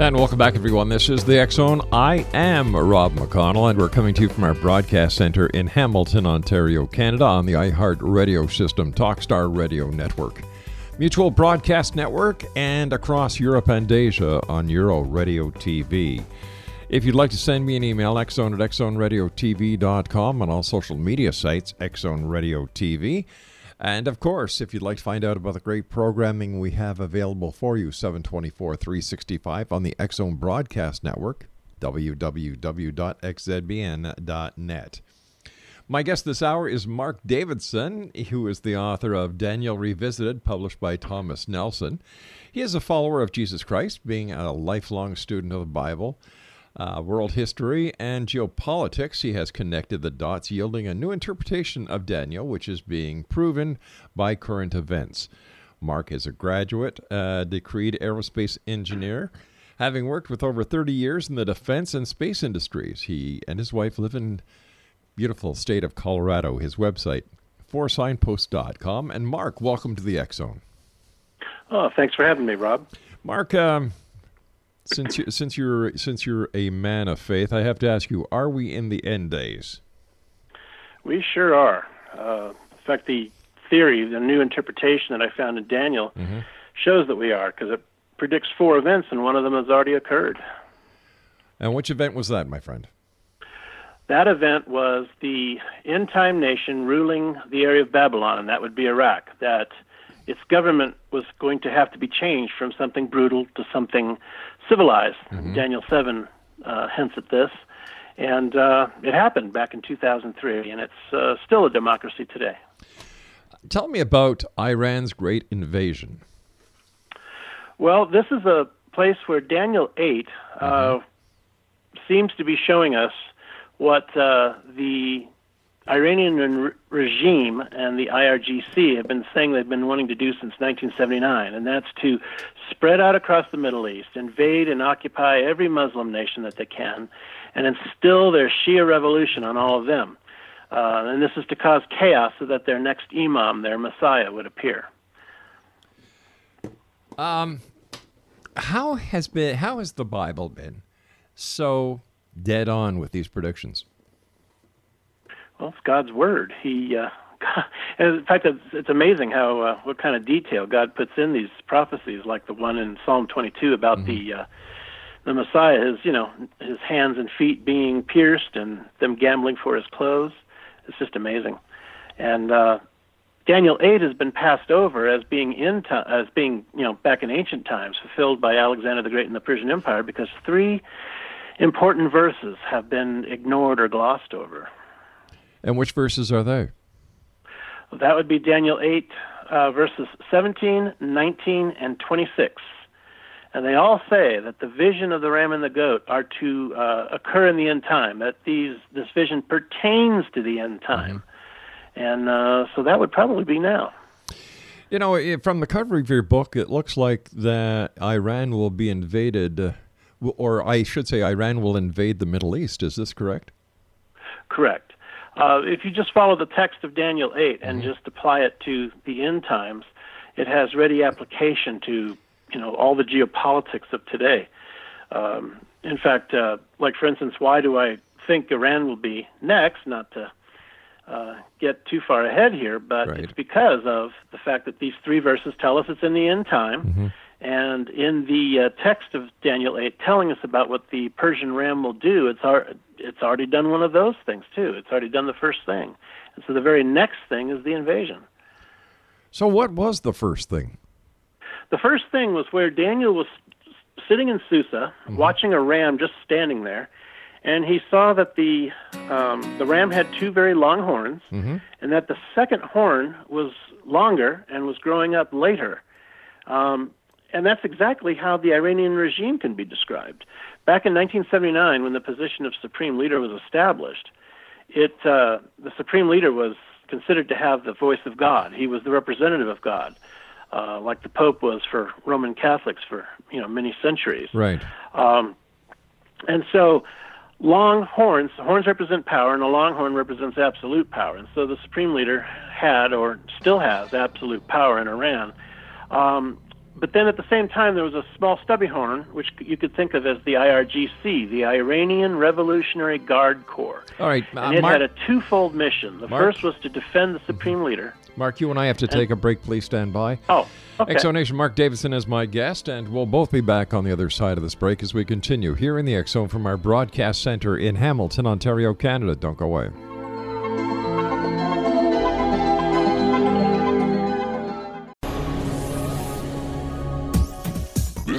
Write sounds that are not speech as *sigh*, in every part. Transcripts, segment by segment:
And welcome back, everyone. This is the Zone. I am Rob McConnell, and we're coming to you from our broadcast center in Hamilton, Ontario, Canada, on the iHeart Radio System, Talkstar Radio Network, Mutual Broadcast Network, and across Europe and Asia on Euro Radio TV. If you'd like to send me an email, xzone at xzoneradiotv.com, and all social media sites, Xzone Radio TV. And of course, if you'd like to find out about the great programming we have available for you, 724 365 on the Zone Broadcast Network, www.xzbn.net. My guest this hour is Mark Davidson, who is the author of Daniel Revisited, published by Thomas Nelson. He is a follower of Jesus Christ, being a lifelong student of the Bible uh, world history, and geopolitics. He has connected the dots, yielding a new interpretation of Daniel, which is being proven by current events. Mark is a graduate, uh, decreed aerospace engineer. Having worked with over 30 years in the defense and space industries, he and his wife live in beautiful state of Colorado. His website, foursignpost.com. And Mark, welcome to the X Zone. Oh, thanks for having me, Rob. Mark, um, since you, since you're since you're a man of faith, I have to ask you: Are we in the end days? We sure are. Uh, in fact, the theory, the new interpretation that I found in Daniel, Mm-hmm. shows that we are because it predicts four events, and one of them has already occurred. And which event was that, my friend? That event was the end time nation ruling the area of Babylon, and that would be Iraq. That its government was going to have to be changed from something brutal to something civilized. Daniel 7 uh, hints at this. And uh, it happened back in 2003, and it's uh, still a democracy today. Tell me about Iran's great invasion. Well, this is a place where Daniel 8 uh, seems to be showing us what uh, the Iranian re- regime and the IRGC have been saying they've been wanting to do since 1979, and that's to spread out across the Middle East, invade and occupy every Muslim nation that they can, and instill their Shia revolution on all of them. Uh, and this is to cause chaos so that their next imam, their messiah, would appear. How has been how has the Bible been so dead on with these predictions? Well, it's God's word. He, uh, *laughs* and in fact, it's, it's amazing how uh, what kind of detail God puts in these prophecies, like the one in Psalm 22 about the uh, the Messiah, his you know his hands and feet being pierced and them gambling for his clothes. It's just amazing. And uh, Daniel 8 has been passed over as being in to- as being you know back in ancient times fulfilled by Alexander the Great in the Persian Empire because three important verses have been ignored or glossed over. And which verses are they? That would be Daniel 8, uh, verses 17, 19, and 26. And they all say that the vision of the ram and the goat are to uh, occur in the end time, that these, this vision pertains to the end time. And uh, so that would probably be now. You know, from the cover of your book, it looks like that Iran will be invaded, uh, or I should say, Iran will invade the Middle East. Is this correct? Correct. Uh, if you just follow the text of Daniel 8 and just apply it to the end times, it has ready application to you know all the geopolitics of today. Um, in fact, uh, like for instance, why do I think Iran will be next? Not to uh, get too far ahead here, but Right. it's because of the fact that these three verses tell us it's in the end time, and in the uh, text of Daniel 8, telling us about what the Persian ram will do, it's ar- it's already done one of those things too. It's already done the first thing, and so the very next thing is the invasion. So, what was the first thing? The first thing was where Daniel was sitting in Susa, watching a ram just standing there, and he saw that the um, the ram had two very long horns, and that the second horn was longer and was growing up later. Um, and that's exactly how the Iranian regime can be described. Back in 1979, when the position of supreme leader was established, it uh, the supreme leader was considered to have the voice of God. He was the representative of God, uh, like the Pope was for Roman Catholics for you know many centuries. Right. Um, and so, long horns, horns represent power, and a long horn represents absolute power. And so, the supreme leader had, or still has, absolute power in Iran. Um, but then at the same time, there was a small stubby horn, which you could think of as the IRGC, the Iranian Revolutionary Guard Corps. All right, uh, And it Mark- had a twofold mission. The Mark? first was to defend the supreme leader. Mark, you and I have to take a break. Please stand by. Oh, okay. Exonation Mark Davidson is my guest, and we'll both be back on the other side of this break as we continue here in the X Zone from our broadcast center in Hamilton, Ontario, Canada. Don't go away.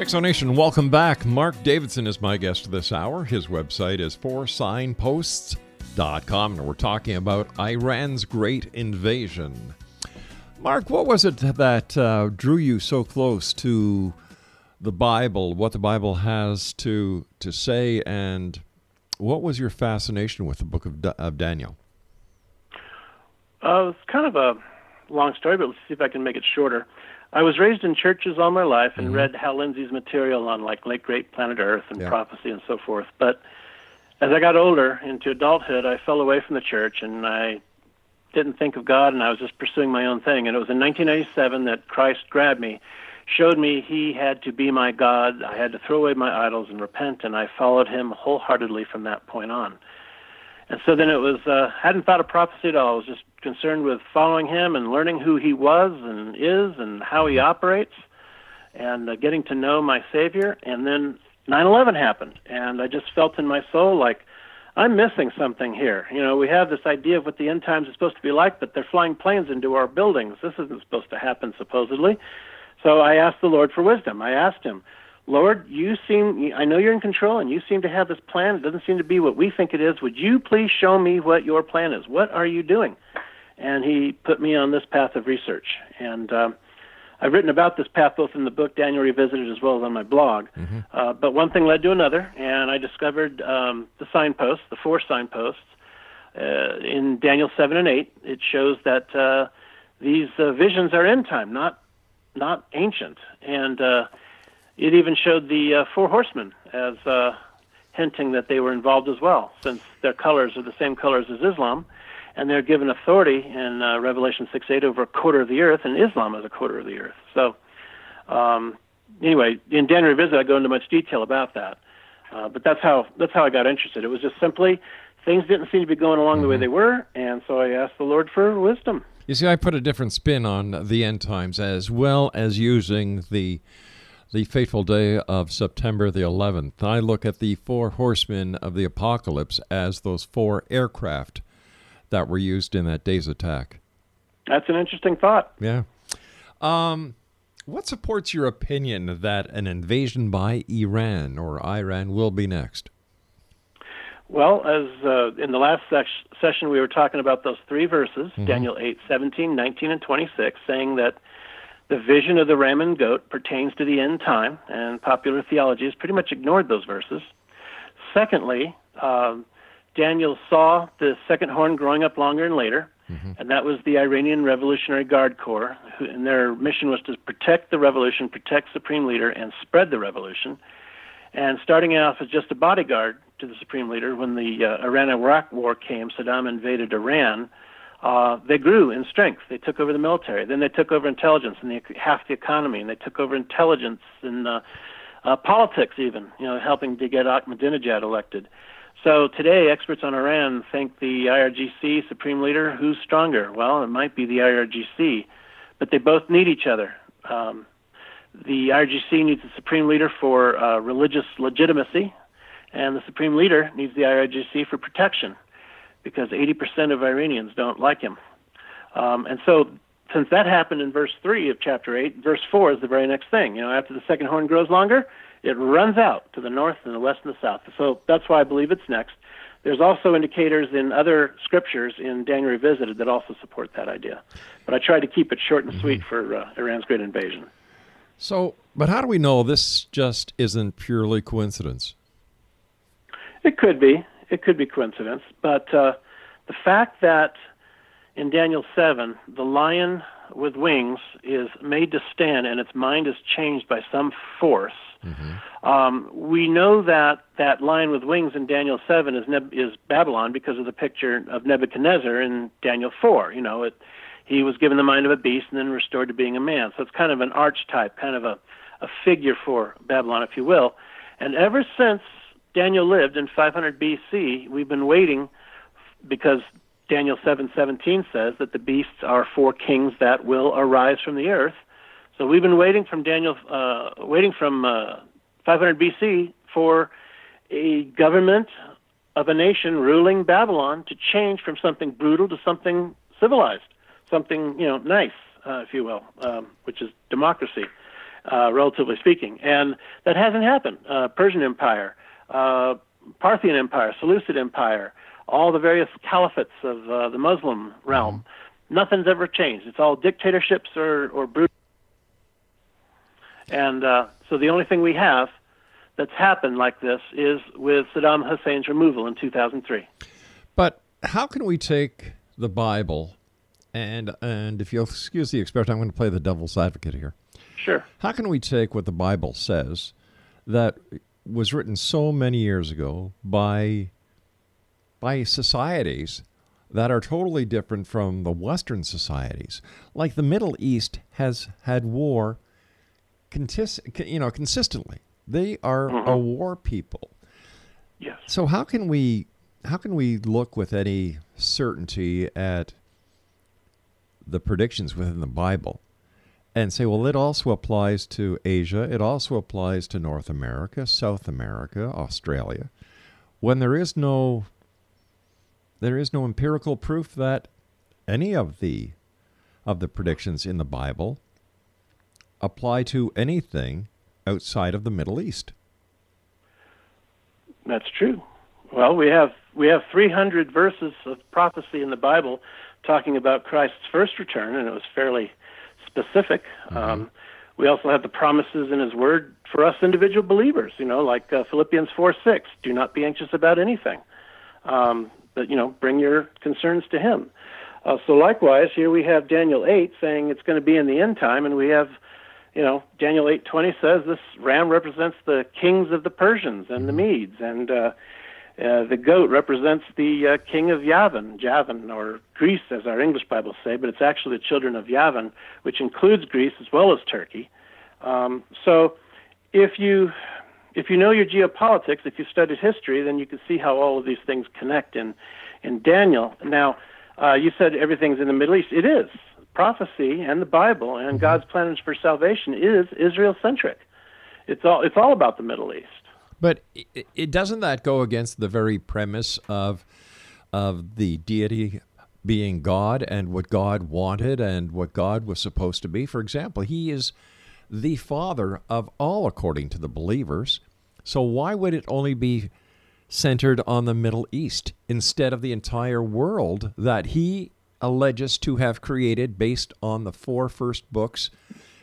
Exonation, welcome back. Mark Davidson is my guest this hour. His website is foursignposts.com, and we're talking about Iran's great invasion. Mark, what was it that uh, drew you so close to the Bible, what the Bible has to, to say, and what was your fascination with the book of, of Daniel? Uh, it's kind of a long story, but let's see if I can make it shorter. I was raised in churches all my life and read Hal Lindsey's material on like late great planet Earth and Yeah. prophecy and so forth. But as I got older into adulthood, I fell away from the church and I didn't think of God and I was just pursuing my own thing. And it was in 1997 that Christ grabbed me, showed me He had to be my God. I had to throw away my idols and repent, and I followed Him wholeheartedly from that point on. And so then it was, uh, hadn't thought of prophecy at all. I was just concerned with following Him and learning who He was and is and how He operates and uh, getting to know my Savior. And then 9/11 happened, and I just felt in my soul like I'm missing something here. You know, we have this idea of what the end times is supposed to be like, but they're flying planes into our buildings. This isn't supposed to happen, supposedly. So I asked the Lord for wisdom. I asked Him, Lord, you seem, I know you're in control, and you seem to have this plan. It doesn't seem to be what we think it is. Would you please show me what your plan is? What are you doing? And He put me on this path of research. And, um, I've written about this path both in the book Daniel Revisited as well as on my blog. Mm-hmm. Uh, but one thing led to another, and I discovered um, the signposts, the four signposts, uh, in Daniel 7 and 8. It shows that uh, these uh, visions are end time, not not ancient. And uh, it even showed the uh, four horsemen as hinting that they were involved as well, since their colors are the same colors as Islam and they're given authority in uh, Revelation 6 8 over a quarter of the earth, and Islam is a quarter of the earth. So, um, anyway, in Daniel Revisit, I go into much detail about that. Uh, but that's how that's how I got interested. It was just simply things didn't seem to be going along mm-hmm. the way mm-hmm. they were, and so I asked the Lord for wisdom. You see, I put a different spin on the end times as well as using the the fateful day of September the 11th. I look at the four horsemen of the apocalypse as those four aircraft that were used in that day's attack. That's an interesting thought. Yeah. Um, what supports your opinion that an invasion by Iran or Iran will be next? Well, as uh, in the last session, we were talking about those three verses mm-hmm. Daniel 8, 17, 19, and 26, saying that the vision of the ram and goat pertains to the end time, and popular theology has pretty much ignored those verses. Secondly, um, Daniel saw the second horn growing up longer and later, mm-hmm. and that was the Iranian Revolutionary Guard Corps, who, and their mission was to protect the revolution, protect supreme leader, and spread the revolution. And starting off as just a bodyguard to the supreme leader, when the uh, Iran-Iraq War came, Saddam invaded Iran. Uh, they grew in strength. They took over the military. Then they took over intelligence and the, half the economy, and they took over intelligence and uh, uh, politics, even you know, helping to get Ahmadinejad elected. So today, experts on Iran think the IRGC supreme leader, who's stronger? Well, it might be the IRGC, but they both need each other. Um, the IRGC needs the supreme leader for uh, religious legitimacy, and the supreme leader needs the IRGC for protection, because 80% of Iranians don't like him. Um, and so, since that happened in verse 3 of chapter 8, verse 4 is the very next thing. You know, after the second horn grows longer, it runs out to the north and the west and the south. So that's why I believe it's next. There's also indicators in other scriptures in Daniel Revisited that also support that idea. But I tried to keep it short and sweet for uh, Iran's great invasion. So, but how do we know this just isn't purely coincidence? It could be. It could be coincidence. But uh, the fact that in Daniel 7, the lion with wings is made to stand and its mind is changed by some force Mm-hmm. Um, we know that that lion with wings in Daniel 7 is, Neb- is Babylon because of the picture of Nebuchadnezzar in Daniel 4. You know, it, he was given the mind of a beast and then restored to being a man. So it's kind of an archetype, kind of a, a figure for Babylon, if you will. And ever since Daniel lived in 500 BC, we've been waiting because Daniel 7:17 says that the beasts are four kings that will arise from the earth so we've been waiting from Daniel, uh, waiting from uh, 500 BC for a government of a nation ruling Babylon to change from something brutal to something civilized, something you know nice, uh, if you will, um, which is democracy, uh, relatively speaking. And that hasn't happened. Uh, Persian Empire, uh, Parthian Empire, Seleucid Empire, all the various caliphates of uh, the Muslim realm. Mm-hmm. Nothing's ever changed. It's all dictatorships or, or brutal and uh, so the only thing we have that's happened like this is with Saddam Hussein's removal in 2003. But how can we take the Bible and and if you'll excuse the expression, I'm going to play the devil's advocate here. Sure. How can we take what the Bible says that was written so many years ago by by societies that are totally different from the Western societies. Like the Middle East has had war, contis- you know, consistently. They are mm-hmm. a war people. Yes. So how can we how can we look with any certainty at the predictions within the Bible and say, well, it also applies to Asia, it also applies to North America, South America, Australia, when there is no there is no empirical proof that any of the of the predictions in the Bible apply to anything outside of the Middle East. That's true. Well, we have we have 300 verses of prophecy in the Bible talking about Christ's first return, and it was fairly specific. Mm-hmm. Um, we also have the promises in His Word for us individual believers. You know, like uh, Philippians 4 6, do not be anxious about anything, um, but you know, bring your concerns to Him. Uh, so likewise, here we have Daniel 8 saying it's going to be in the end time, and we have you know, Daniel 8:20 says this ram represents the kings of the Persians and the Medes, and uh, uh, the goat represents the uh, king of Yavin, Javan, or Greece, as our English Bibles say, but it's actually the children of Yavin, which includes Greece as well as Turkey. Um, so, if you if you know your geopolitics, if you studied history, then you can see how all of these things connect in in Daniel. Now, uh, you said everything's in the Middle East. It is prophecy and the Bible and mm-hmm. God's plans for salvation is Israel centric. It's all it's all about the Middle East. But it, it doesn't that go against the very premise of of the deity being God and what God wanted and what God was supposed to be. For example, he is the father of all according to the believers. So why would it only be centered on the Middle East instead of the entire world that he alleges to have created based on the four first books,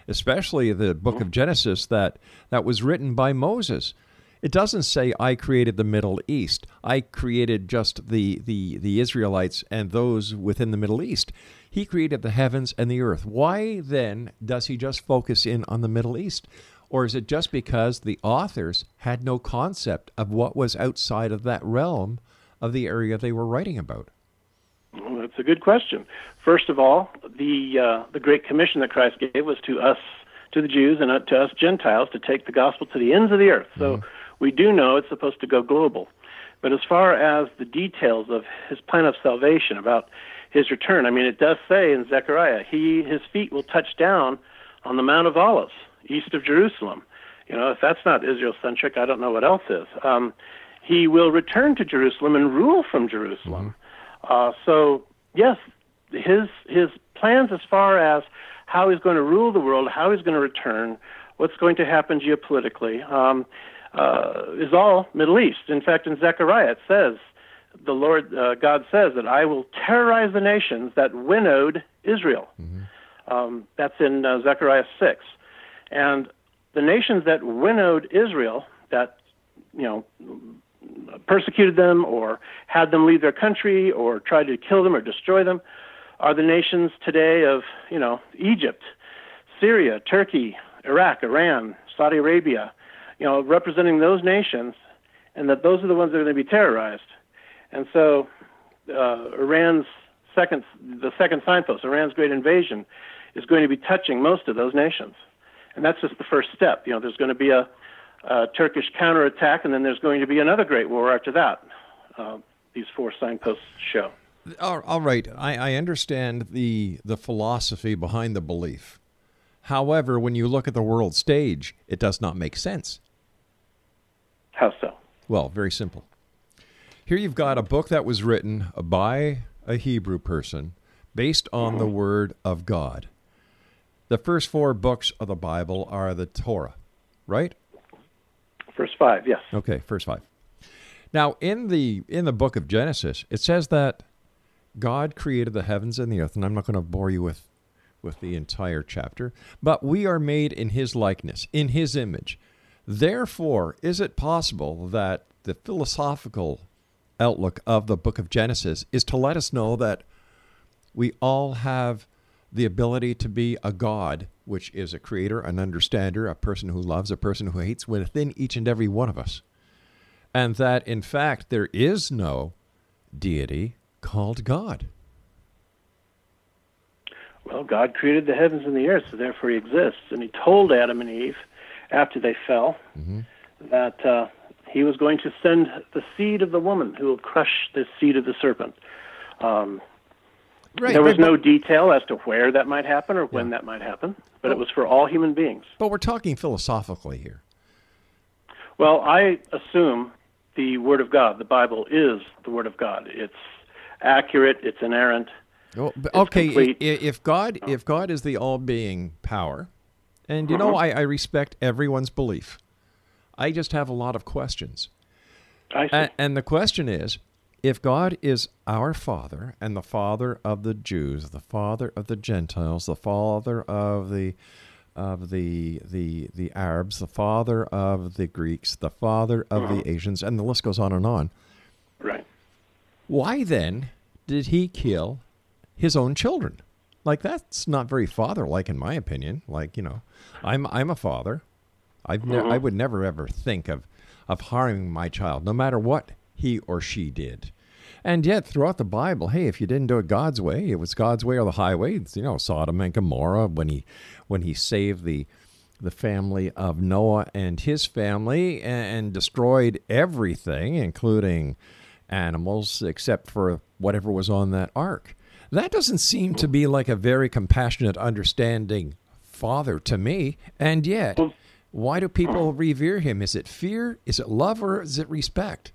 especially the book of Genesis that that was written by Moses. It doesn't say I created the Middle East. I created just the, the, the Israelites and those within the Middle East. He created the heavens and the earth. Why then does he just focus in on the Middle East? Or is it just because the authors had no concept of what was outside of that realm of the area they were writing about? Well, that's a good question. First of all, the uh, the Great Commission that Christ gave was to us, to the Jews, and uh, to us Gentiles to take the gospel to the ends of the earth. So we do know it's supposed to go global. But as far as the details of his plan of salvation, about his return, I mean, it does say in Zechariah, he his feet will touch down on the Mount of Olives, east of Jerusalem. You know, if that's not Israel centric, I don't know what else is. Um, he will return to Jerusalem and rule from Jerusalem. Uh, so yes, his his plans as far as how he's going to rule the world, how he's going to return, what's going to happen geopolitically, um, uh, is all Middle East. In fact, in Zechariah it says, the Lord uh, God says that I will terrorize the nations that winnowed Israel. Um, that's in uh, Zechariah six, and the nations that winnowed Israel, that you know persecuted them or had them leave their country or tried to kill them or destroy them are the nations today of, you know, Egypt, Syria, Turkey, Iraq, Iran, Saudi Arabia, you know, representing those nations, and that those are the ones that are going to be terrorized. And so uh, Iran's second, the second signpost, Iran's great invasion, is going to be touching most of those nations. And that's just the first step. You know, there's going to be a, a Turkish counterattack, and then there's going to be another great war after that. Uh, these four signposts show. All right, I, I understand the the philosophy behind the belief. However, when you look at the world stage, it does not make sense. How so? Well, very simple. Here you've got a book that was written by a Hebrew person based on the Word of God. The first four books of the Bible are the Torah, right? Five, yes. Okay, first five. Now, in the in the book of Genesis, it says that God created the heavens and the earth, and I'm not going to bore you with with the entire chapter, but we are made in his likeness, in his image. Therefore, is it possible that the philosophical outlook of the book of Genesis is to let us know that we all have the ability to be a God, which is a creator, an understander, a person who loves, a person who hates within each and every one of us? and that in fact there is no deity called God? Well, God created the heavens and the earth, so therefore He exists. And He told Adam and Eve, after they fell, Mm-hmm. that uh, He was going to send the seed of the woman who will crush the seed of the serpent. Um, Right. there was no detail as to where that might happen or when that might happen, but it was for all human beings. But we're talking philosophically here. Well, I assume the Word of God, the Bible, is the Word of God. It's accurate, it's inerrant. Oh, but- It's okay, complete. if God if God is the all-being power, and you know Uh-huh. I, I respect everyone's belief, I just have a lot of questions. I see. And the question is, if God is our Father and the Father of the Jews, the Father of the Gentiles, the Father of the of the the the Arabs, the Father of the Greeks, the Father of Uh-huh. the Asians, and the list goes on and on. right. Why then did he kill his own children? Like that's not very father-like, in my opinion. Like you know, I'm I'm a father. I've ne- I would never ever think of of harming my child, no matter what he or she did. And yet, throughout the Bible, hey, if you didn't do it God's way, it was God's way or the highway. It's, you know, Sodom and Gomorrah when he when he saved the the family of Noah and his family and, and destroyed everything, including animals, except for whatever was on that ark. That doesn't seem to be like a very compassionate, understanding father to me. And yet, why do people revere him? Is it fear? Is it love? Or is it respect?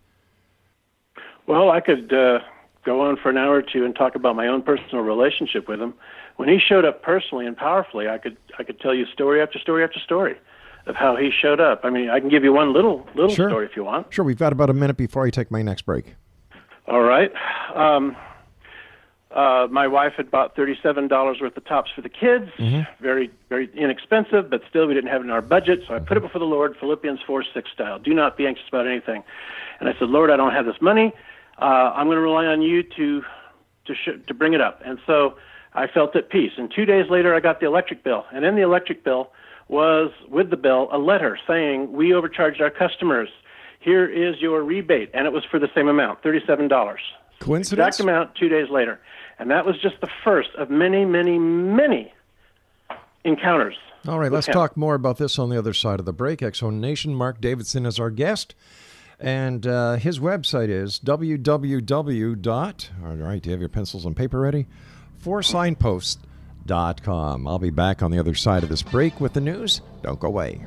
Well, I could uh, go on for an hour or two and talk about my own personal relationship with him. When he showed up personally and powerfully, I could I could tell you story after story after story of how he showed up. I mean, I can give you one little little Sure. story if you want. Sure, we've got about a minute before I take my next break. All right. Um, uh, my wife had bought thirty-seven dollars worth of tops for the kids. Very, very inexpensive, but still we didn't have it in our budget. So I put it before the Lord, Philippians four six style. Do not be anxious about anything. And I said, Lord, I don't have this money. Uh, I'm going to rely on you to to sh- to bring it up. And so I felt at peace. And two days later, I got the electric bill, and in the electric bill was with the bill a letter saying we overcharged our customers. Here is your rebate, and it was for the same amount, thirty-seven dollars. Coincidence? Exact amount two days later, and that was just the first of many, many, many encounters. All right, let's him. talk more about this on the other side of the break. X Zone Nation, Mark Davidson is our guest. And uh, his website is www. All right, do you have your pencils and paper ready? For Foursignpost.com. I'll be back on the other side of this break with the news. Don't go away.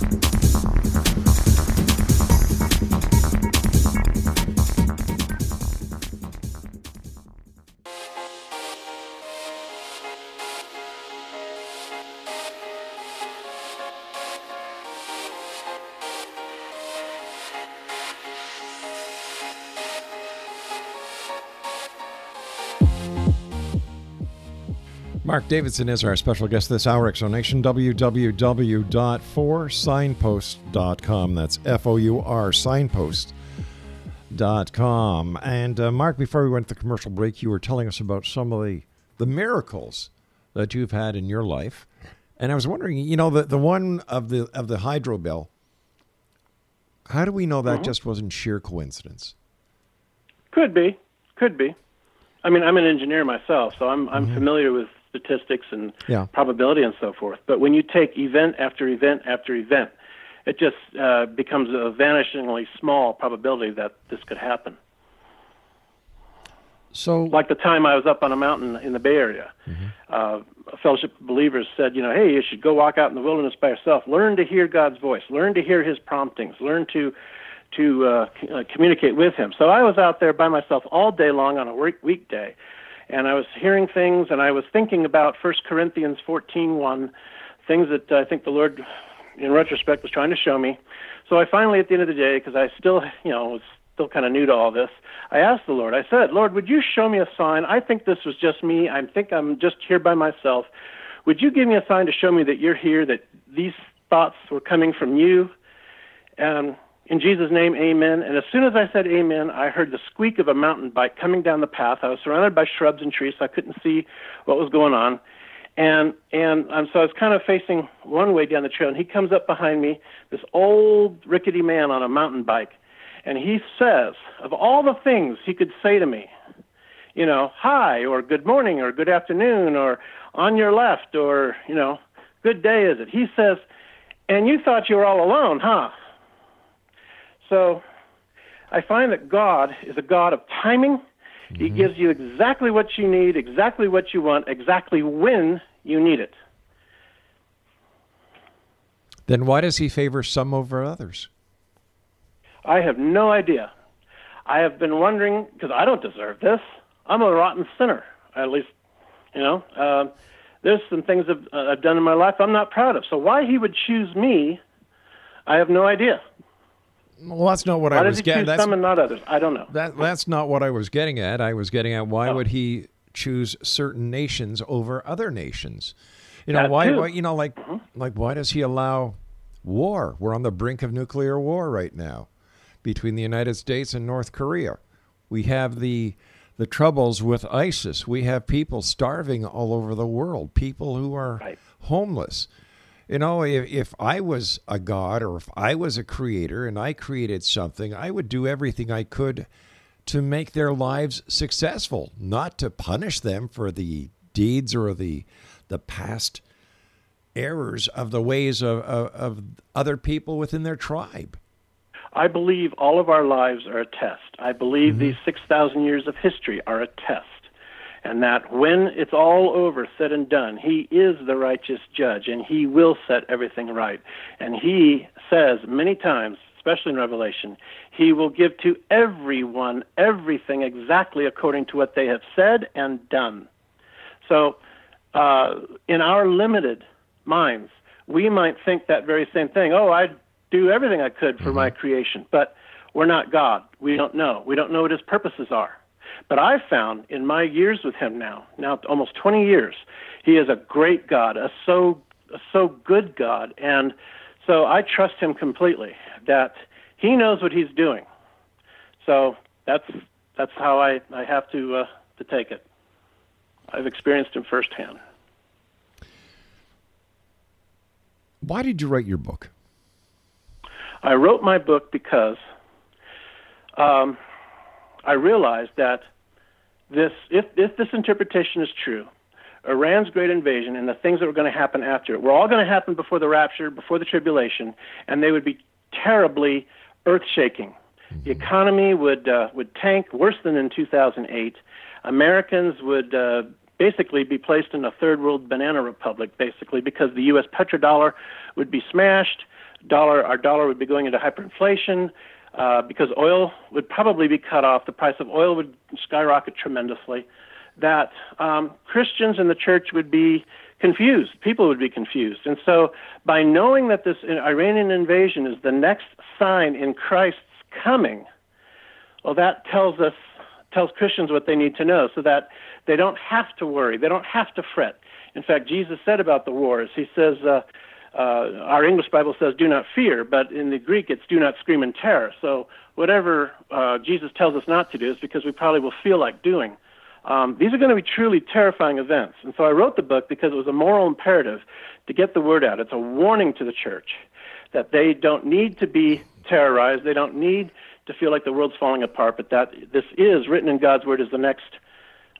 Bye. Mark Davidson is our special guest this hour. Exonation www.foursignpost.com. That's F O U R signpost.com. And uh, Mark, before we went to the commercial break, you were telling us about some of the, the miracles that you've had in your life. And I was wondering, you know, the, the one of the of the hydro bill, how do we know that just wasn't sheer coincidence? Could be, could be. I mean, I'm an engineer myself, so I'm I'm familiar with statistics and Yeah. probability and so forth. But when you take event after event after event, it just uh, becomes a vanishingly small probability that this could happen. So, like the time I was up on a mountain in the Bay Area, uh, a fellowship of believers said, you know, hey, you should go walk out in the wilderness by yourself. Learn to hear God's voice. Learn to hear His promptings. Learn to to uh, c- uh, communicate with Him. So I was out there by myself all day long on a week- weekday, and I was hearing things, and I was thinking about First Corinthians fourteen one, things that I think the Lord, in retrospect, was trying to show me. So I finally, at the end of the day, because I still, you know, was still kind of new to all this, I asked the Lord. I said, Lord, would you show me a sign? I think this was just me. I think I'm just here by myself. Would you give me a sign to show me that you're here, that these thoughts were coming from you? Um, in Jesus' name, amen. And as soon as I said amen, I heard the squeak of a mountain bike coming down the path. I was surrounded by shrubs and trees, so I couldn't see what was going on. And and um, so I was kind of facing one way down the trail, and he comes up behind me, this old rickety man on a mountain bike, and he says, of all the things he could say to me, you know, hi or good morning or good afternoon or on your left or you know, good day is it? He says, and you thought you were all alone, huh? So I find that God is a God of timing. He gives you exactly what you need, exactly what you want, exactly when you need it. then why does he favor some over others? I have no idea. I have been wondering because I don't deserve this. I'm a rotten sinner, at least, you know. Um, there's some things I've, uh, I've done in my life I'm not proud of. So why he would choose me, I have no idea. Well, that's not what Why I was getting. That's, some and not others? I don't know. that, that's not what I was getting at. I was getting at why Oh. would he choose certain nations over other nations? You know That why, why? You know, like mm-hmm. like why does he allow war? We're on the brink of nuclear war right now between the United States and North Korea. We have the the troubles with ISIS. We have people starving all over the world. People who are Right. homeless. You know, if, if I was a god or if I was a creator and I created something, I would do everything I could to make their lives successful, not to punish them for the deeds or the the past errors of the ways of, of, of other people within their tribe. I believe all of our lives are a test. I believe mm-hmm. these 6,000 years of history are a test. And that when it's all over, said and done, He is the righteous judge and He will set everything right. And He says many times, especially in Revelation, He will give to everyone everything exactly according to what they have said and done. So, uh, in our limited minds, we might think that very same thing. Oh, I do everything I could for my creation, but we're not God. We don't know. We don't know what His purposes are. But I've found in my years with Him now, now almost 20 years, He is a great God, a so a so good God, and so I trust Him completely that He knows what He's doing. So that's that's how I, I have to uh, to take it. I've experienced Him firsthand. Why did you write your book? I wrote my book because um, I realized that this, if, if this interpretation is true, Iran's great invasion and the things that were going to happen after it were all going to happen before the rapture, before the tribulation, and they would be terribly earth-shaking. The economy would uh, would tank worse than in 2008. Americans would uh, basically be placed in a third world banana republic, basically because the U.S. petrodollar would be smashed. Dollar, our dollar would be going into hyperinflation. Uh, because oil would probably be cut off, the price of oil would skyrocket tremendously. That um, Christians in the church would be confused. People would be confused. And so, by knowing that this Iranian invasion is the next sign in Christ's coming, well, that tells us, tells Christians what they need to know so that they don't have to worry, they don't have to fret. In fact, Jesus said about the wars, He says, uh, uh, our English Bible says do not fear, but in the Greek it's do not scream in terror. So whatever uh, Jesus tells us not to do is because we probably will feel like doing. Um, these are going to be truly terrifying events. And so I wrote the book because it was a moral imperative to get the word out. It's a warning to the church that they don't need to be terrorized. They don't need to feel like the world's falling apart, but that this is written in God's word as the next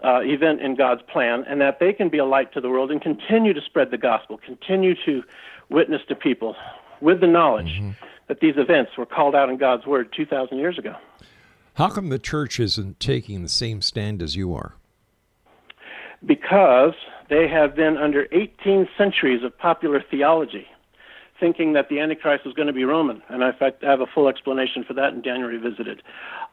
uh, event in God's plan, and that they can be a light to the world and continue to spread the gospel, continue to witness to people with the knowledge that these events were called out in God's word 2,000 years ago. How come the church isn't taking the same stand as you are? Because they have been under 18 centuries of popular theology, thinking that the Antichrist was going to be Roman. And in fact, I have a full explanation for that in Daniel Revisited.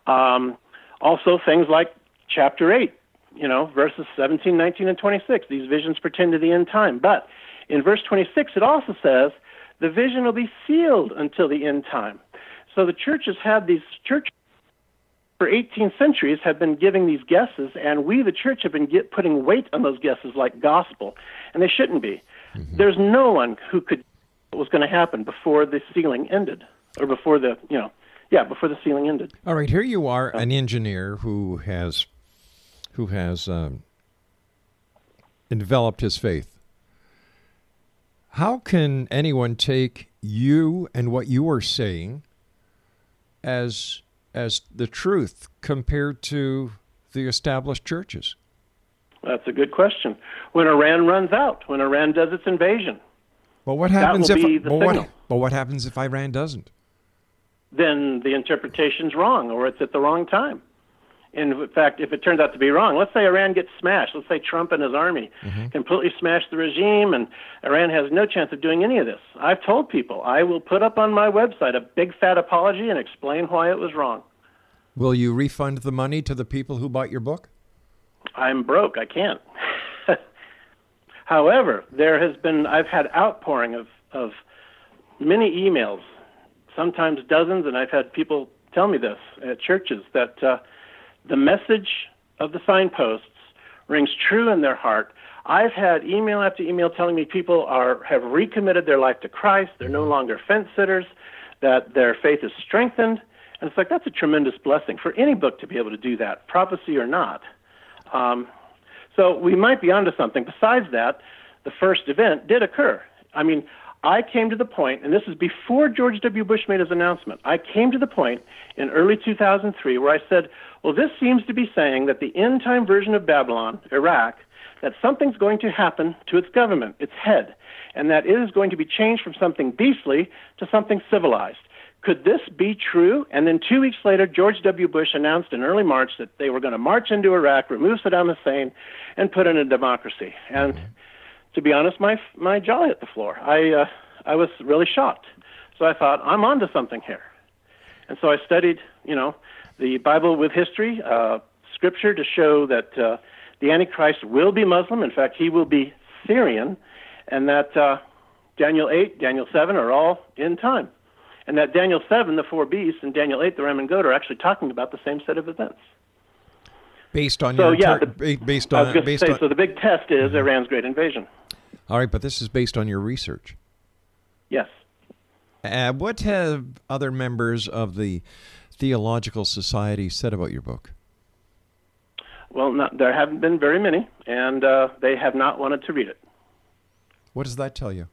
Um, also, things like chapter 8, you know, verses 17, 19, and 26. These visions pertain to the end time. But in verse 26, it also says, the vision will be sealed until the end time. So the church has had these churches for 18 centuries have been giving these guesses, and we, the church, have been get, putting weight on those guesses like gospel, and they shouldn't be. Mm-hmm. There's no one who could what was going to happen before the sealing ended, or before the you know, yeah, before the sealing ended. All right, here you are, an engineer who has who has um, enveloped his faith. How can anyone take you and what you are saying as as the truth compared to the established churches? That's a good question. When Iran runs out, when Iran does its invasion. Well, what happens if well, what, well, what happens if Iran doesn't? Then the interpretation's wrong or it's at the wrong time. In fact, if it turns out to be wrong, let's say Iran gets smashed. Let's say Trump and his army mm-hmm. completely smash the regime, and Iran has no chance of doing any of this. I've told people I will put up on my website a big fat apology and explain why it was wrong. Will you refund the money to the people who bought your book? I'm broke. I can't. *laughs* However, there has been I've had outpouring of of many emails, sometimes dozens, and I've had people tell me this at churches that. Uh, the message of the signposts rings true in their heart. I've had email after email telling me people are have recommitted their life to Christ. They're no longer fence sitters. That their faith is strengthened, and it's like that's a tremendous blessing for any book to be able to do that, prophecy or not. Um, so we might be onto something. Besides that, the first event did occur. I mean, I came to the point, and this is before George W. Bush made his announcement. I came to the point in early 2003 where I said, well, this seems to be saying that the end time version of Babylon, Iraq, that something's going to happen to its government, its head, and that it is going to be changed from something beastly to something civilized. Could this be true? And then two weeks later, George W. Bush announced in early March that they were going to march into Iraq, remove Saddam Hussein, and put in a democracy. And to be honest, my my jaw hit the floor. I uh, I was really shocked. So I thought I'm onto something here, and so I studied, you know, the Bible with history, uh, scripture to show that uh, the Antichrist will be Muslim. In fact, he will be Syrian, and that uh, Daniel 8, Daniel 7 are all in time. And that Daniel 7, the four beasts, and Daniel 8, the ram and goat, are actually talking about the same set of events. Based on so, your yeah, the, based on I was going to say, on, so the big test is mm-hmm. Iran's great invasion. All right, but this is based on your research. Yes. Uh, what have other members of the Theological Society said about your book? Well, not, there haven't been very many, and uh, they have not wanted to read it. What does that tell you?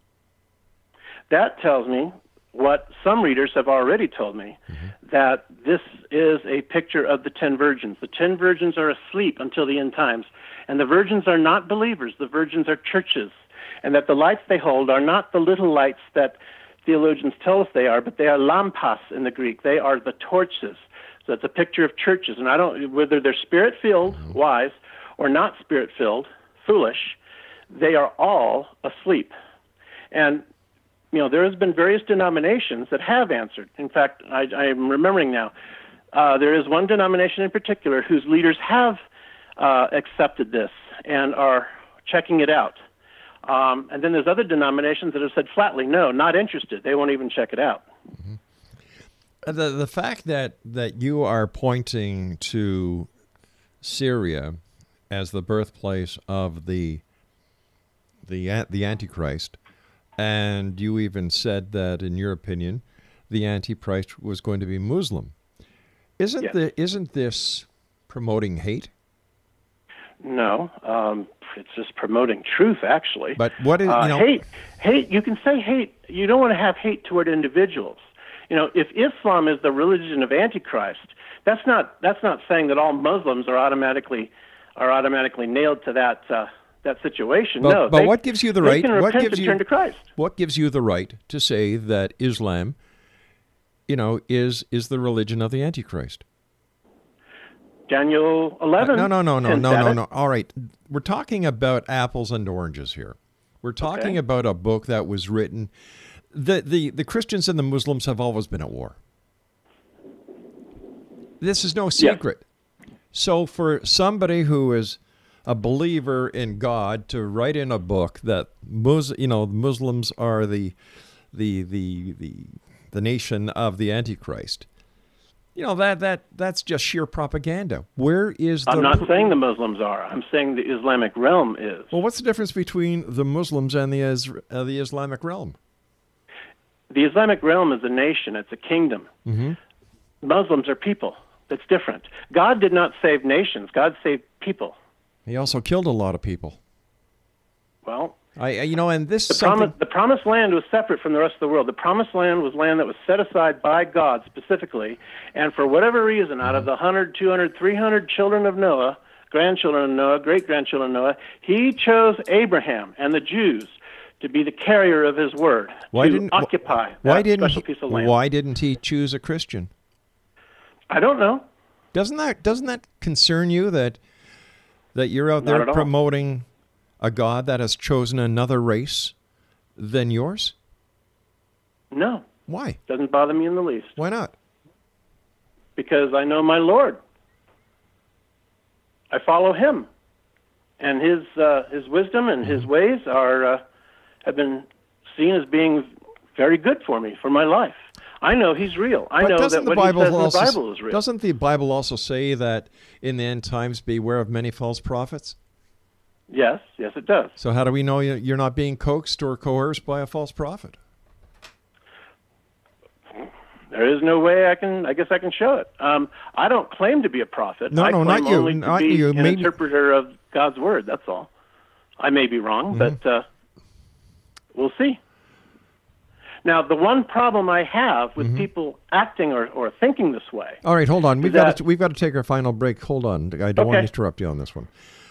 That tells me what some readers have already told me mm-hmm. that this is a picture of the ten virgins. The ten virgins are asleep until the end times, and the virgins are not believers, the virgins are churches, and that the lights they hold are not the little lights that theologians tell us they are, but they are lampas in the Greek. They are the torches. So it's a picture of churches, and I don't whether they're spirit filled, mm-hmm. wise, or not spirit filled, foolish. They are all asleep, and you know there has been various denominations that have answered. In fact, I, I am remembering now. Uh, there is one denomination in particular whose leaders have uh, accepted this and are checking it out. Um, and then there's other denominations that have said flatly, no, not interested. They won't even check it out. Mm-hmm. The the fact that that you are pointing to Syria as the birthplace of the the the Antichrist, and you even said that, in your opinion, the Antichrist was going to be Muslim. Isn't yes. the isn't this promoting hate? No, um, it's just promoting truth, actually. But what is uh, you know, hate? Hate. You can say hate. You don't want to have hate toward individuals. You know, if Islam is the religion of Antichrist, that's not that's not saying that all Muslims are automatically are automatically nailed to that uh, that situation. But, no, but they, what gives you the right? what gives you turn to Christ? What gives you the right to say that Islam, you know, is is the religion of the Antichrist? Daniel 11. No, no, no, no, no, no, no. All right. We're talking about apples and oranges here. We're talking Okay. about a book that was written. The, the, the Christians and the Muslims have always been at war. This is no secret. So, for somebody who is a believer in God to write in a book that Mus- you know Muslims are the the the the the nation of the Antichrist, you know that that that's just sheer propaganda. Where is the I'm not saying the Muslims are. I'm saying the Islamic realm is. Well, what's the difference between the Muslims and the Is- uh, the Islamic realm? The Islamic realm is a nation, it's a kingdom. Mm-hmm. Muslims are people. That's different. God did not save nations, God saved people. He also killed a lot of people. Well, I, you know, and this the, something. promise, the promised land was separate from the rest of the world. The promised land was land that was set aside by God specifically, and for whatever reason, out of the mm-hmm. 100, 200, 300 children of Noah, grandchildren of Noah, great grandchildren of Noah, he chose Abraham and the Jews to be the carrier of his word, Why to didn't occupy why that didn't special he, piece of land. why didn't he choose a Christian? I don't know. Doesn't that doesn't that concern you that that you're out Not there promoting a God that has chosen another race than yours? No, Why? doesn't bother me in the least Why not? because I know my Lord. I follow Him, and His uh, His wisdom and His Mm-hmm. ways are uh, have been seen as being very good for me for my life. I know He's real. I But know that the what Bible He says in the Bible is real. doesn't the Bible also say that in the end times beware of many false prophets? Yes, yes, it does. So how do we know you- you're not being coaxed or coerced by a false prophet? There is no way I can. I guess I can show it. Um, I don't claim to be a prophet. No, I no, not you, not you. An Maybe- interpreter of God's word. That's all. I may be wrong, Mm-hmm. but uh, we'll see. Now, the one problem I have Mm-hmm. with people acting or, or thinking this way. All right, hold on. We've that- got to, we've got to take our final break. Hold on. I don't want to interrupt you on this one.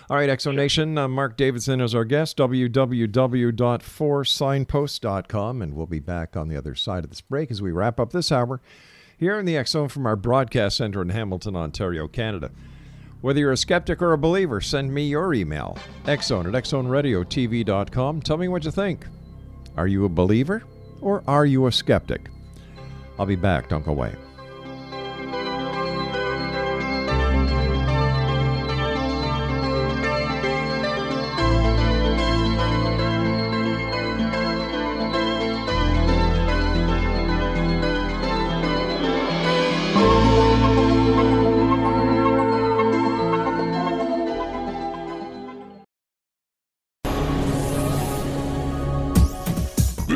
All right, X Zone Nation. Uh, Mark Davidson is our guest. www.foursignpost.com, and we'll be back on the other side of this break as we wrap up this hour here in the X Zone from our broadcast center in Hamilton, Ontario, Canada. Whether you're a skeptic or a believer, send me your email, xzone at xzoneradiotv.com. Tell me what you think. Are you a believer or are you a skeptic? I'll be back. Don't go away.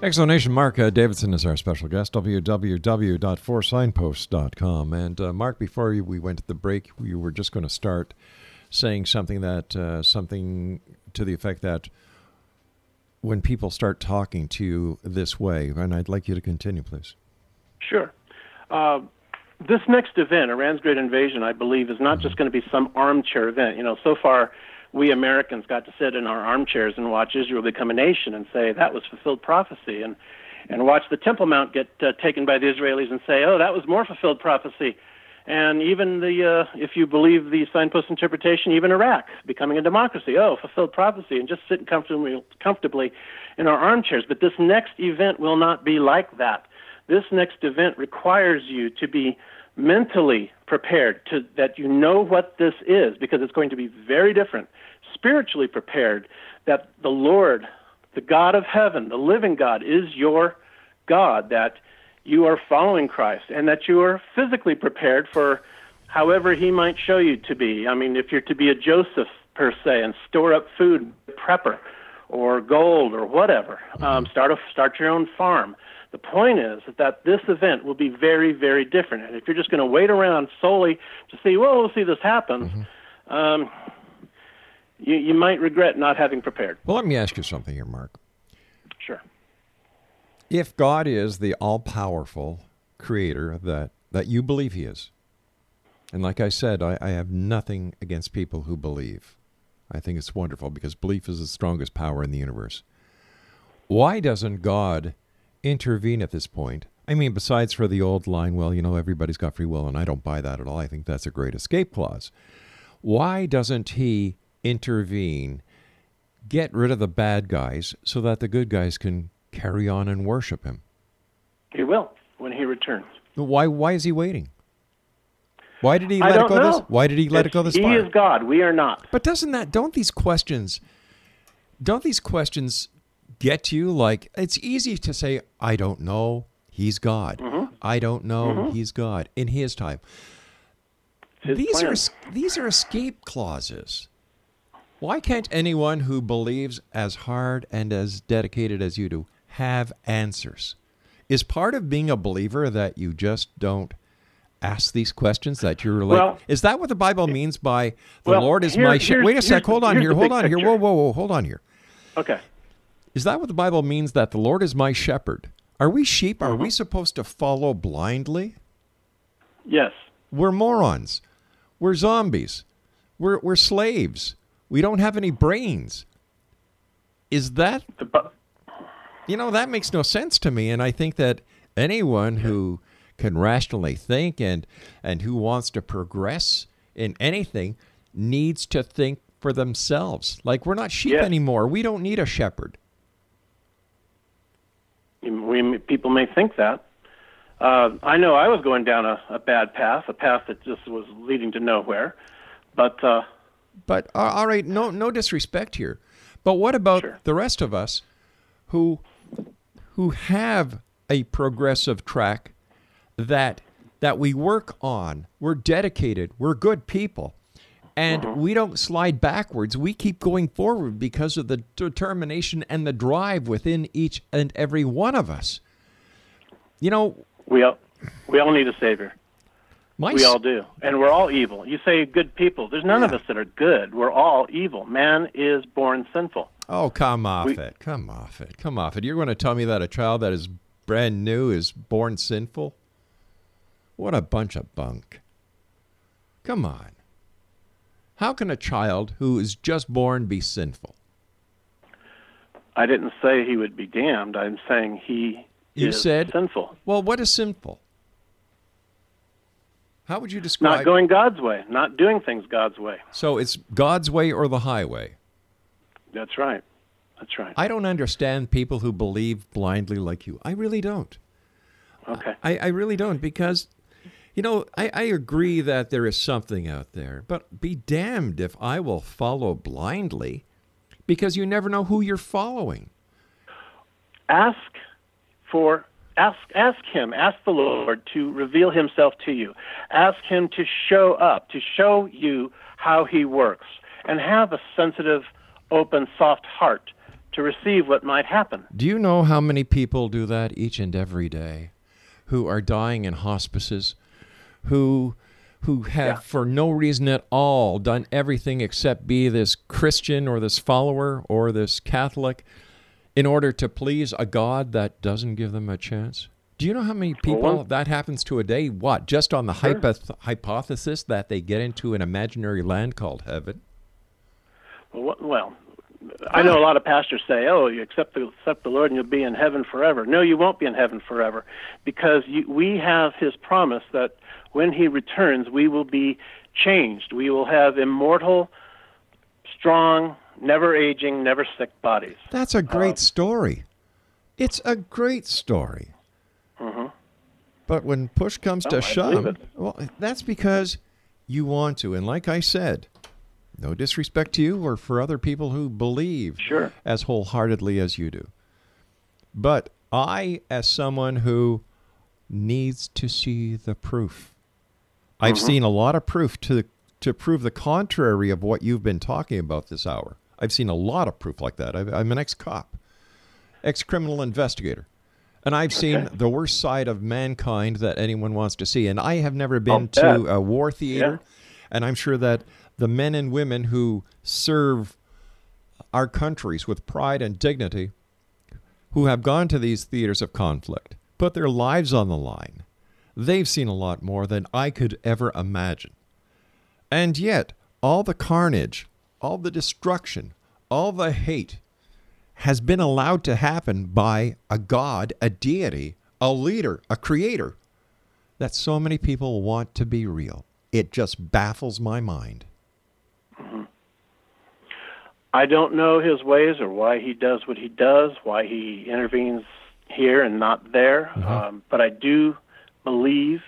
X Zone Nation Mark uh, Davidson is our special guest, www.foursignpost.com. And uh, Mark, before you- we went to the break, we were just going to start saying something that uh, something to the effect that when people start talking to you this way, and I'd like you to continue, please. Sure. Uh, this next event, Iran's Great Invasion, I believe, is not just going to be some armchair event. You know, so far we Americans got to sit in our armchairs and watch Israel become a nation and say that was fulfilled prophecy, and and watch the Temple Mount get uh, taken by the Israelis and say, oh, that was more fulfilled prophecy. And even the, uh, if you believe the signpost interpretation, even Iraq becoming a democracy, oh, fulfilled prophecy, and just sitting comfortably, comfortably in our armchairs. But this next event will not be like that. This next event requires you to be mentally prepared to that you know what this is because it's going to be very different. Spiritually prepared that the lord the god of heaven the living god is your god that you are following christ and that you are physically prepared for however he might show you to be. I mean if you're to be a joseph per se and store up food prepper or gold or whatever um, start a start your own farm the point is that this event will be very, very different. And if you're just going to wait around solely to see, well, we'll see this happen, mm-hmm. um, you, you might regret not having prepared. Well, let me ask you something here, Mark. Sure. If God is the all powerful creator that, that you believe he is, and like I said, I, I have nothing against people who believe. I think it's wonderful because belief is the strongest power in the universe. Why doesn't God intervene at this point. I mean, besides for the old line, well, you know, everybody's got free will, and I don't buy that at all. I think that's a great escape clause. Why doesn't he intervene, get rid of the bad guys so that the good guys can carry on and worship him? He will when he returns. Why? Why is he waiting? Why did he let it go know. this? Why did he let it's, it go this he far? He is God. We are not. But doesn't that? Don't these questions? Don't these questions get to you? Like it's easy to say, I don't know. He's God. Mm-hmm. I don't know. Mm-hmm. He's God in His time. His these plan. are these are escape clauses. Why can't anyone who believes as hard and as dedicated as you do have answers? Is part of being a believer that you just don't ask these questions that you're like well, is that what the bible means by the well, lord is here, my shepherd wait a sec hold on here hold on here whoa whoa whoa hold on here okay is that what the Bible means that the Lord is my shepherd? Are we sheep? Are we uh-huh. supposed to follow blindly? Yes. We're morons. We're zombies. We're, we're slaves. We don't have any brains. Is that. The, you know, that makes no sense to me. And I think that anyone who can rationally think and, and who wants to progress in anything needs to think for themselves. Like, we're not sheep yes. anymore. We don't need a shepherd. We, people may think that. Uh, I know I was going down a, a bad path, a path that just was leading to nowhere. But uh, but uh, all right, no no disrespect here, but what about sure. the rest of us who who have a progressive track that that we work on? We're dedicated. We're good people. And mm-hmm. we don't slide backwards. We keep going forward because of the determination and the drive within each and every one of us. You know, we all we all need a savior. My we all do, and we're all evil. You say good people. There's none yeah. of us that are good. We're all evil. Man is born sinful. Oh, come off we, it. Come off it. Come off it. You're going to tell me that a child that is brand new is born sinful? What a bunch of bunk. Come on. How can a child who is just born be sinful? I didn't say he would be damned. I'm saying he you is said sinful. Well, what is sinful? How would you describe Not going God's way, not doing things God's way. So it's God's way or the highway. That's right. That's right. I don't understand people who believe blindly like you. I really don't. Okay. I, I really don't because you know, I, I agree that there is something out there, but be damned if I will follow blindly because you never know who you're following. Ask for ask ask him, ask the Lord to reveal himself to you. Ask him to show up, to show you how he works, and have a sensitive, open, soft heart to receive what might happen. Do you know how many people do that each and every day who are dying in hospices? Who who have, Yeah. for no reason at all, done everything except be this Christian or this follower or this Catholic in order to please a God that doesn't give them a chance? Do you know how many people one- that happens to a day? What? Just on the hypoth- hypothesis that they get into an imaginary land called heaven? Well, well, I know a lot of pastors say, "Oh, you accept the accept the Lord and you'll be in heaven forever." No, you won't be in heaven forever, because you, we have His promise that when He returns, we will be changed. We will have immortal, strong, never aging, never sick bodies. That's a great um, story. It's a great story. Mm-hmm. But when push comes to Oh, shove, well, that's because you want to. And like I said, no disrespect to you or for other people who believe Sure. as wholeheartedly as you do. But I, as someone who needs to see the proof, I've Mm-hmm. seen a lot of proof to to prove the contrary of what you've been talking about this hour. I've seen a lot of proof like that. I've, I'm an ex-cop, ex-criminal investigator, and I've seen the worst side of mankind that anyone wants to see. And I have never been to bet. a war theater, and I'm sure that the men and women who serve our countries with pride and dignity, who have gone to these theaters of conflict, put their lives on the line, they've seen a lot more than I could ever imagine. And yet, all the carnage, all the destruction, all the hate has been allowed to happen by a God, a deity, a leader, a creator that so many people want to be real. It just baffles my mind. I don't know his ways or why he does what he does, why he intervenes here and not there. Um, but I do believe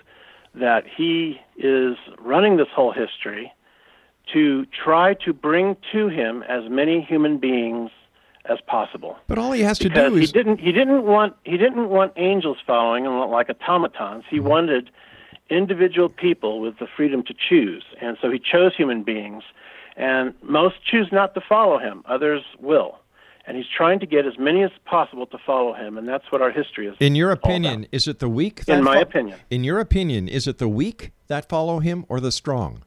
that he is running this whole history to try to bring to him as many human beings as possible. But all he has to because do he is didn't he didn't want he didn't want angels following him like automatons. He wanted individual people with the freedom to choose, and so he chose human beings. And most choose not to follow him; others will. And he's trying to get as many as possible to follow him, and that's what our history is. In your opinion, is it the weak? In my fo- opinion. In your opinion, is it the weak that follow him or the strong?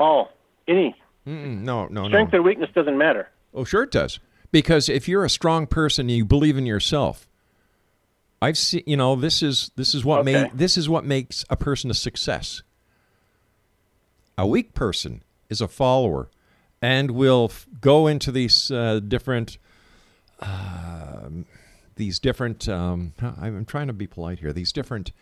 all any Mm-mm, no, no, strength no. or weakness doesn't matter. Oh, sure it does. Because if you're a strong person and you believe in yourself, I've seen. You know, this is this is what Okay. made this is what makes a person a success. A weak person is a follower, and will f- go into these uh, different. um these different, um, I'm trying to be polite here. These different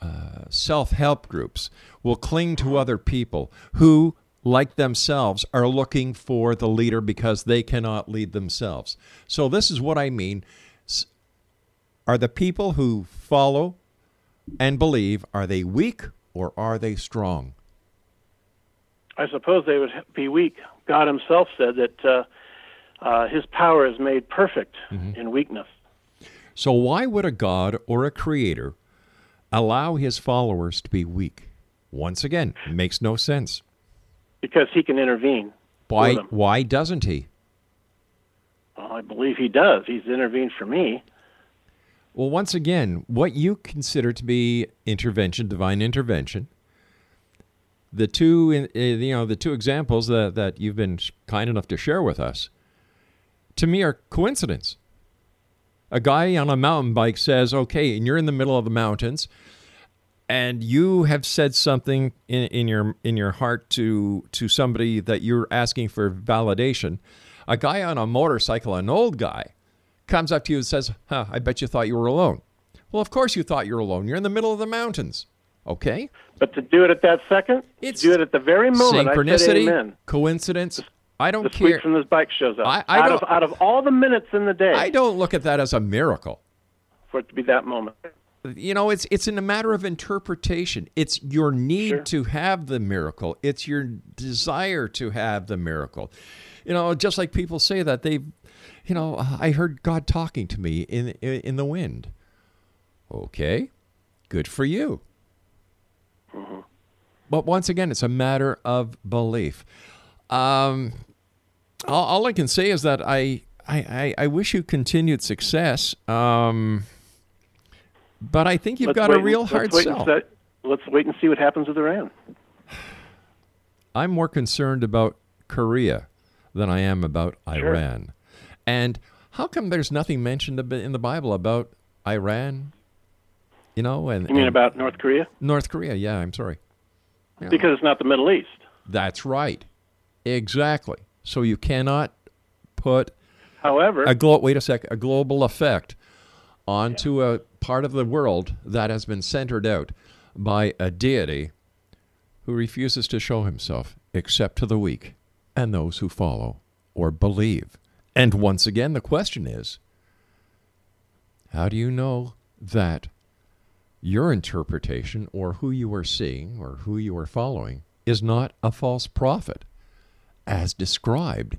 uh, self help groups will cling to other people who, like themselves, are looking for the leader because they cannot lead themselves. So, this is what I mean. Are the people who follow and believe, are they weak or are they strong? I suppose they would be weak. God Himself said that uh, uh, His power is made perfect Mm-hmm. in weakness. So, why would a God or a creator allow his followers to be weak? Once again, makes no sense. because he can intervene. Why, why doesn't he? Well, I believe he does. He's intervened for me. Well, once again, what you consider to be intervention, divine intervention, the two, uh, you know, the two examples that, that you've been kind enough to share with us, to me are coincidence. A guy on a mountain bike says, "Okay," and you're in the middle of the mountains, and you have said something in, in your in your heart to to somebody that you're asking for validation. A guy on a motorcycle, an old guy, comes up to you and says, huh, I bet you thought you were alone. Well, of course you thought you were alone. You're in the middle of the mountains. Okay? But to do it at that second, It's do it at the very moment, I said Synchronicity, coincidence. I don't The care. from this bike shows up. I- I out of out of all the minutes in the day I don't look at that as a miracle. for it to be that moment. You know, it's it's in a matter of interpretation. It's your need Sure. to have the miracle. It's your desire to have the miracle. You know, just like people say that they, you know, I heard God talking to me in in, in the wind. Okay, good for you. But once again, it's a matter of belief. Um, all, all I can say is that I, I, I, wish you continued success. Um, but I think you've Let's got wait a real hard wait sell. se- let's wait and see what happens with Iran. I'm more concerned about Korea than I am about Iran. And how come there's nothing mentioned in the Bible about Iran? You know, and You mean and about North Korea? North Korea? Yeah, I'm sorry. Because it's not the Middle East. That's right. Exactly. So you cannot put However, a glo- wait a sec a global effect onto a part of the world that has been centered out by a deity who refuses to show himself except to the weak and those who follow or believe. And once again the question is how do you know that your interpretation or who you are seeing or who you are following is not a false prophet as described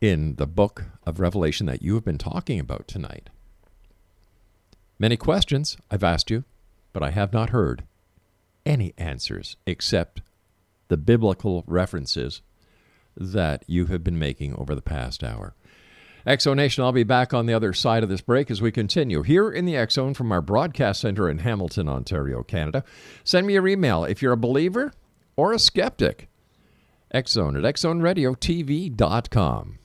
in the book of Revelation that you have been talking about tonight. Many questions I've asked you, but I have not heard any answers except the biblical references that you have been making over the past hour. X Zone Nation, I'll be back on the other side of this break as we continue here in the X Zone from our broadcast center in Hamilton, Ontario, Canada. Send me your email if you're a believer or a skeptic. Xzone at xzoneradiotv.com.